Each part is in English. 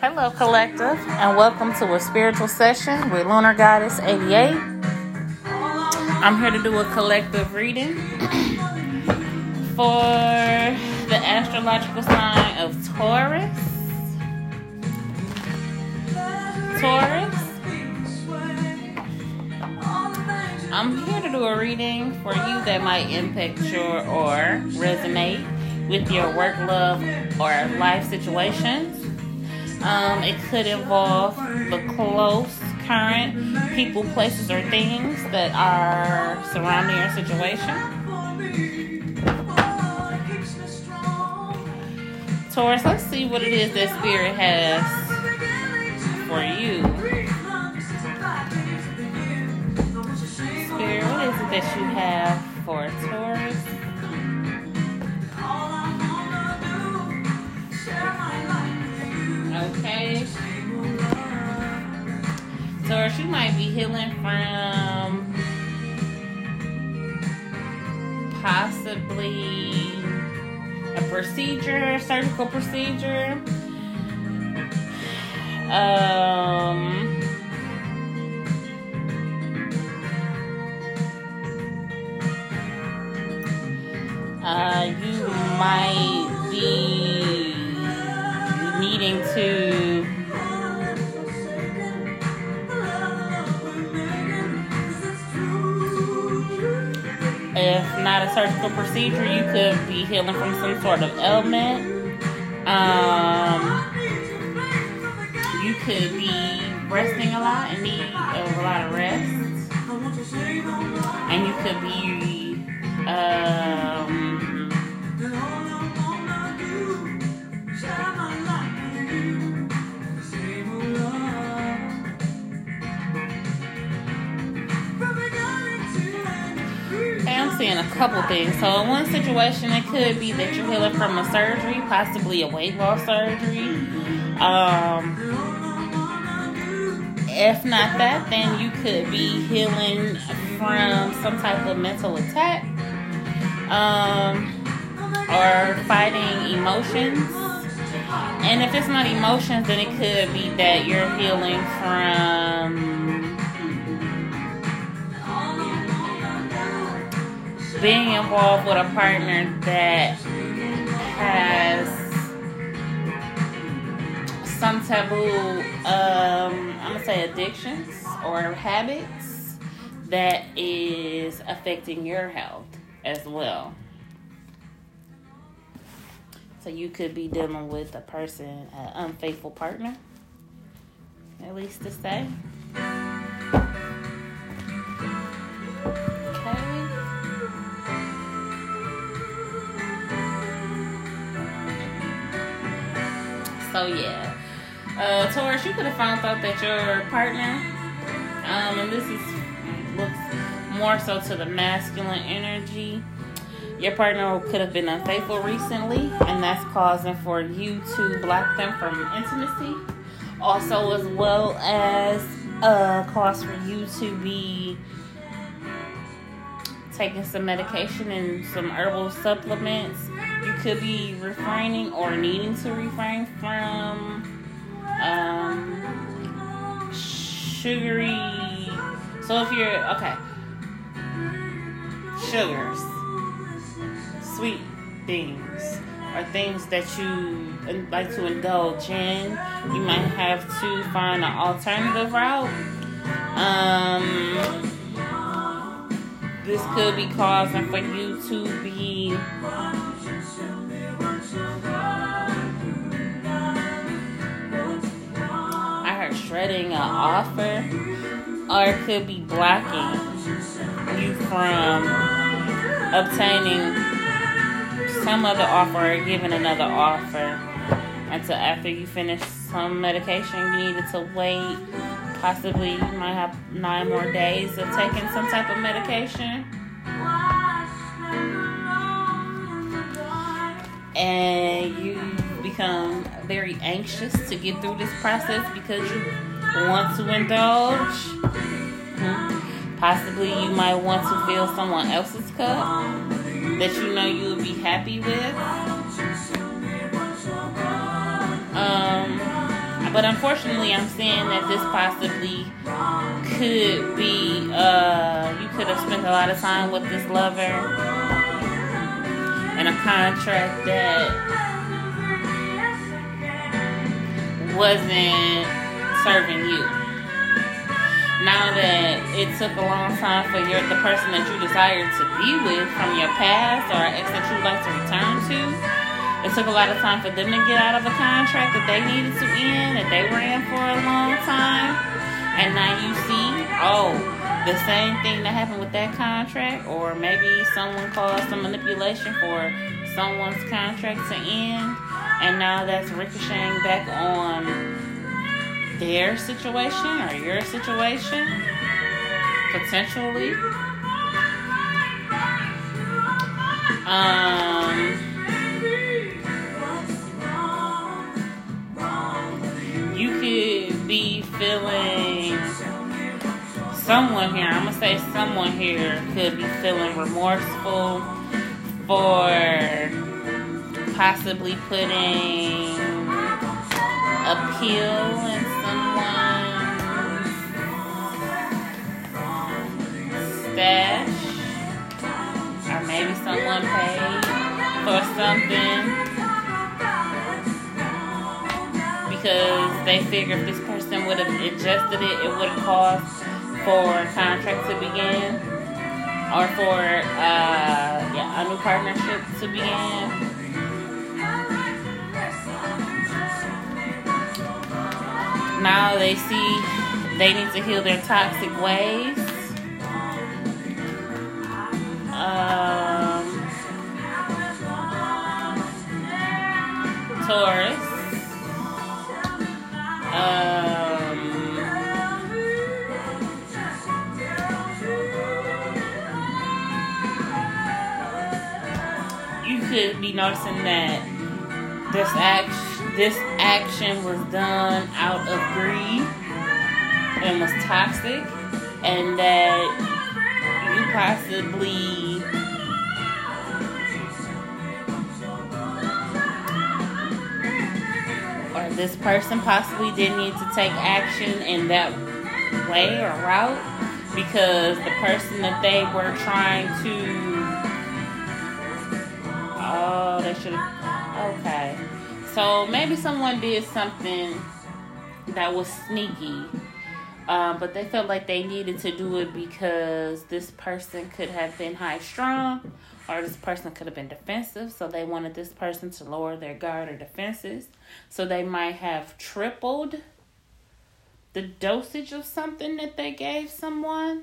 Hello, Collective, and welcome to a spiritual session with Lunar Goddess 88. I'm here to do a collective reading for the astrological sign of Taurus. Taurus. I'm here to do a reading for you that might impact your or resonate with your work, love, or life situations. Um, it could involve the close, current people, places, or things that are surrounding your situation. Taurus, let's see what it is that Spirit has for you. Spirit, what is it that you have for Taurus? Taurus, you might be healing from possibly a procedure, surgical procedure. Um, uh, you might be needing to not a surgical procedure, you could be healing from some sort of ailment. Um, you could be resting a lot and need a lot of rest. And you could be um, seeing a couple things. So, in one situation, it could be that you're healing from a surgery, possibly a weight loss surgery. Um, if not that, then you could be healing from some type of mental attack um, or fighting emotions. And if it's not emotions, then it could be that you're healing from being involved with a partner that has some taboo, um, I'm gonna say addictions or habits that is affecting your health as well. So you could be dealing with a person, an unfaithful partner, at least to say. So yeah, uh, Taurus, you could have found out that your partner, um, and this is looks more so to the masculine energy. Your partner could have been unfaithful recently, and that's causing for you to block them from intimacy. Also, as well as uh, cause for you to be taking some medication and some herbal supplements. You could be refraining or needing to refrain from um, sugary. So if you're okay, sugars, sweet things, or things that you like to indulge in, you might have to find an alternative route. Um, this could be causing for you to be I heard shredding an offer or it could be blocking you from obtaining some other offer or giving another offer. Until after you finish some medication you needed to wait possibly you might have nine more days of taking some type of medication. And you become very anxious to get through this process because you want to indulge. Hmm. possibly you might want to fill someone else's cup that you know you would be happy with. Um But unfortunately, I'm saying that this possibly could be, uh, you could have spent a lot of time with this lover and a contract that wasn't serving you. Now that it took a long time for your the person that you desired to be with from your past or ex that you'd like to return to, it took a lot of time for them to get out of a contract that they needed to end, that they were in for a long time. And now you see, oh, the same thing that happened with that contract, or maybe someone caused some manipulation for someone's contract to end, and now that's ricocheting back on their situation or your situation, potentially. Um, someone here, I'm gonna say someone here could be feeling remorseful for possibly putting a pill in someone's stash, or maybe someone paid for something because they figure if this person would have ingested it, it would have cost for contract to begin or for uh, yeah, a new partnership to begin. Now they see they need to heal their toxic ways. Um, Taurus. Could be noticing that this act this action was done out of greed and was toxic, and that you possibly or this person possibly didn't need to take action in that way or route because the person that they were trying to should okay. So maybe someone did something that was sneaky um, but they felt like they needed to do it because this person could have been high strung or this person could have been defensive so they wanted this person to lower their guard or defenses. So they might have tripled the dosage of something that they gave someone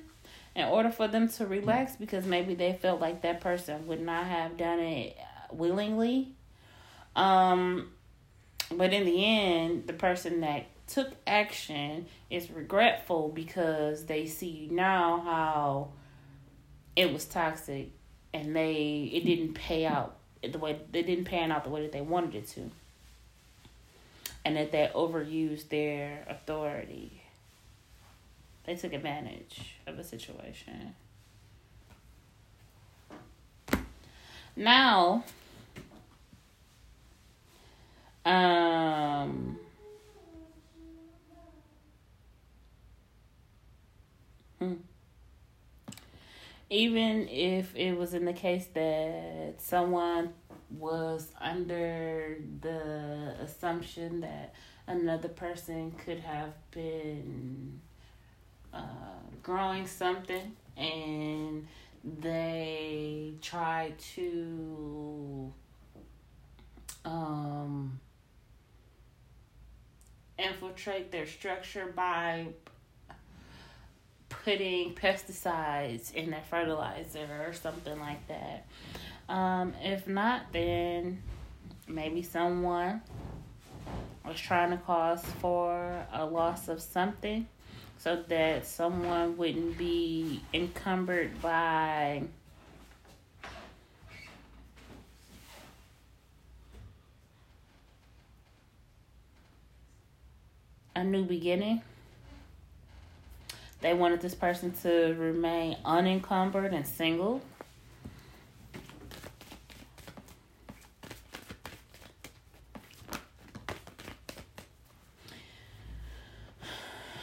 in order for them to relax because maybe they felt like that person would not have done it willingly. Um, but in the end, the person that took action is regretful because they see now how it was toxic and they it didn't pay out the way they didn't pan out the way that they wanted it to and that they overused their authority. They took advantage of a situation. Now, um, hmm. even if it was in the case that someone was under the assumption that another person could have been uh, growing something and they try to um, infiltrate their structure by putting pesticides in their fertilizer or something like that. Um, if not, then maybe someone was trying to cause for a loss of something so that someone wouldn't be encumbered by a new beginning. They wanted this person to remain unencumbered and single.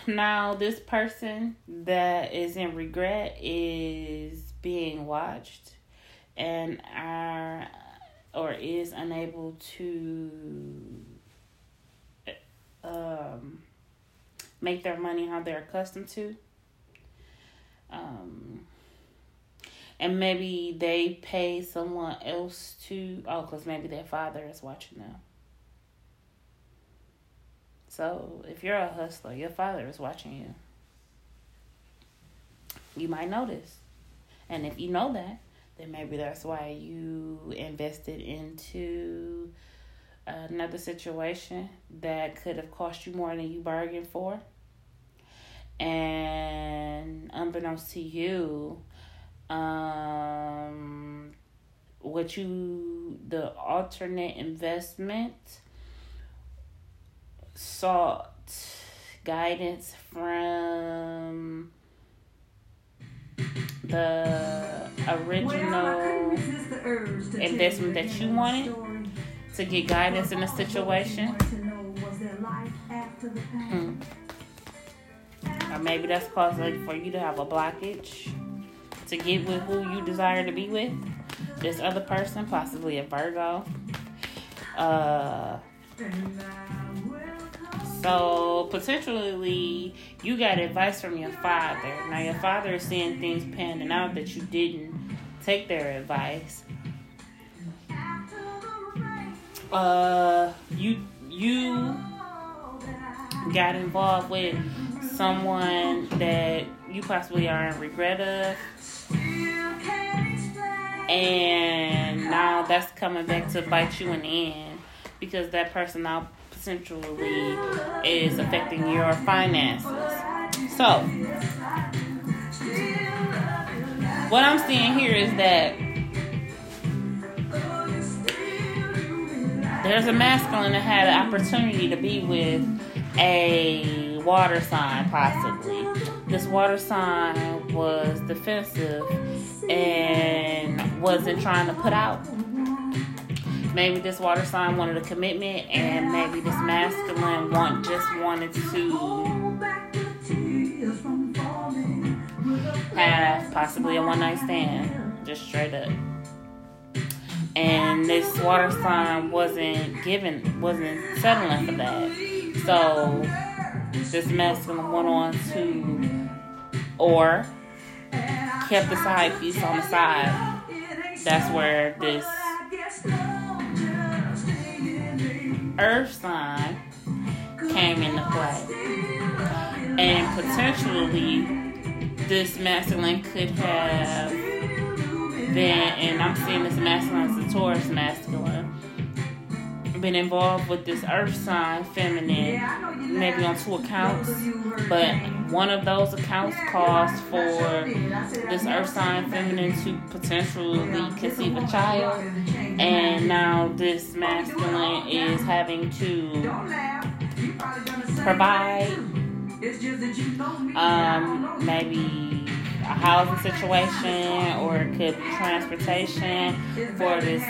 Now this person that is in regret is being watched and are or is unable to um, make their money how they're accustomed to. Um, and maybe they pay someone else to, oh, because maybe their father is watching them. So if you're a hustler, your father is watching you. You might notice. And if you know that, then maybe that's why you invested into another situation that could have cost you more than you bargained for. And unbeknownst to you, um, what you, the alternate investment sought guidance from the original investment that you wanted to get guidance in a situation. Hmm. Or maybe that's causing for you to have a blockage to get with who you desire to be with. This other person, possibly a Virgo. Uh, so potentially you got advice from your father. Now your father is seeing things panning out that you didn't take their advice. Uh you you got involved with someone that you possibly are in regret of. And now that's coming back to bite you in the end because that person now essentially is affecting your finances. So, what I'm seeing here is that there's a masculine that had an opportunity to be with a water sign, possibly. This water sign was defensive and wasn't trying to put out maybe this water sign wanted a commitment and maybe this masculine want just wanted to have possibly a one night stand just straight up. And this water sign wasn't given wasn't settling for that. So this masculine went on to or kept the side piece on the side. That's where this earth sign came into play. And potentially, this masculine could have been, and I'm seeing this masculine as a Taurus masculine, been involved with this earth sign feminine, maybe on two accounts, but one of those accounts calls for this earth sign feminine to potentially conceive a child, and now this masculine is having to provide um, maybe a housing situation or it could be transportation for this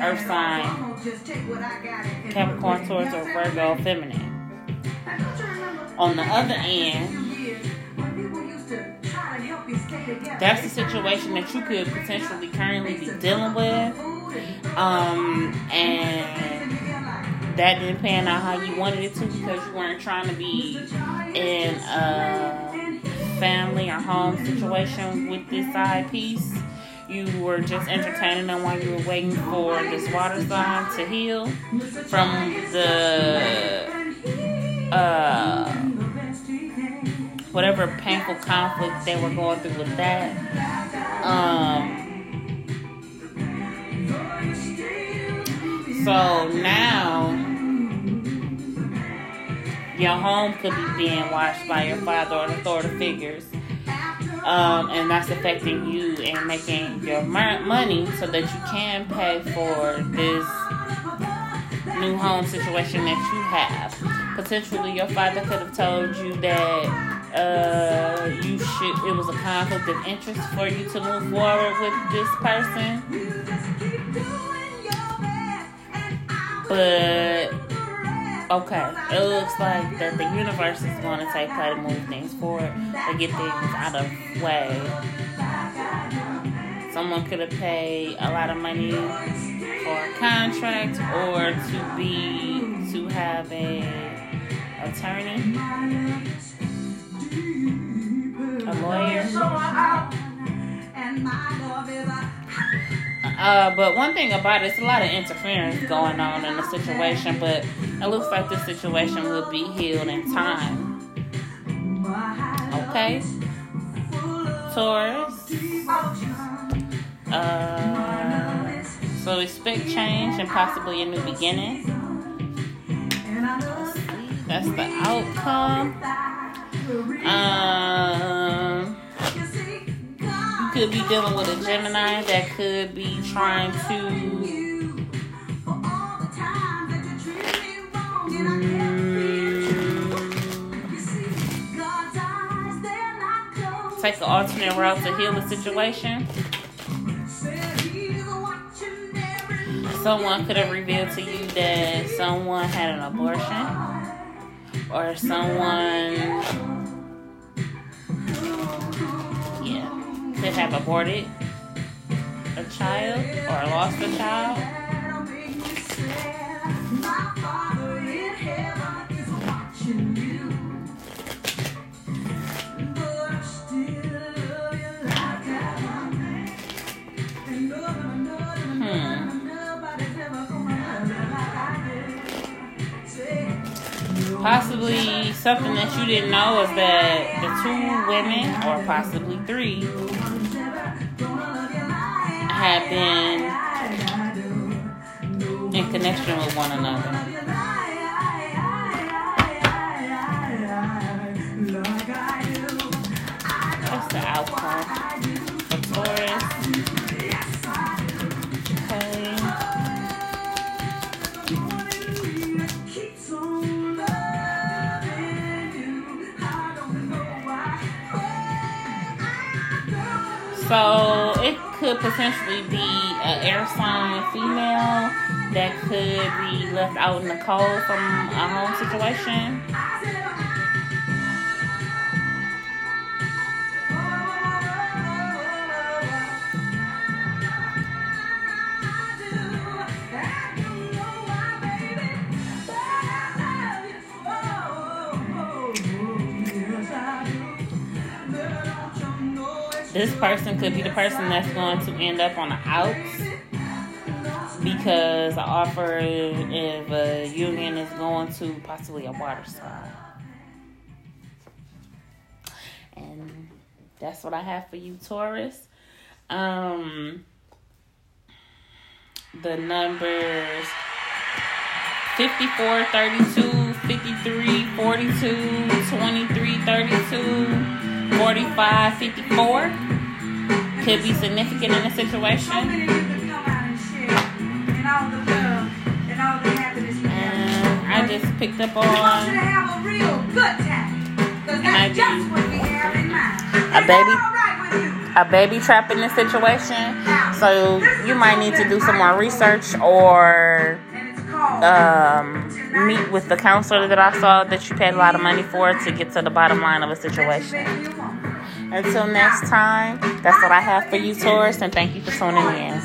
earth sign. Capricorn, Taurus, or Virgo feminine. On the other end, that's the situation that you could potentially currently be dealing with. Um, and that didn't pan out how you wanted it to because you weren't trying to be in a family or home situation with this side piece. You were just entertaining them while you were waiting for this water sign to heal from the uh, whatever painful conflict they were going through with that. Um, so now your home could be being watched by your father or authority figures. Um, and that's affecting you and making your money so that you can pay for this new home situation that you have. Potentially, your father could have told you that uh, you should. It was a conflict of interest for you to move forward with this person, but Okay, it looks like that the universe is going to take play to move things forward, to get things out of way. Someone could have paid a lot of money for a contract or to be to have a attorney, a lawyer. Uh, but one thing about it, it's a lot of interference going on in the situation, but it looks like this situation will be healed in time. Okay? Taurus. Uh, so expect change and possibly a new beginning. That's the outcome. Um, could be dealing with a Gemini that could be trying to mm, take an alternate route to heal the situation. Someone could have revealed to you that someone had an abortion or someone have aborted a child or lost a child. Hmm. Possibly something that you didn't know is that the two women, or possibly three, have been in connection with one another. That's the outcome for Taurus. Okay. So could potentially be an air sign female that could be left out in the cold from a home situation. This person could be the person that's going to end up on the outs because the offer of a union is going to possibly a water sign. And that's what I have for you, Taurus. Um, the numbers 54, 32, 53, 42, 23, 32, 45, 54 could be significant in a situation. And I just picked up on a baby? a baby trap in this situation. So you might need to do some more research or um, meet with the counselor that I saw that you paid a lot of money for to get to the bottom line of a situation. Until next time, that's what I have for you, Taurus, and thank you for tuning in.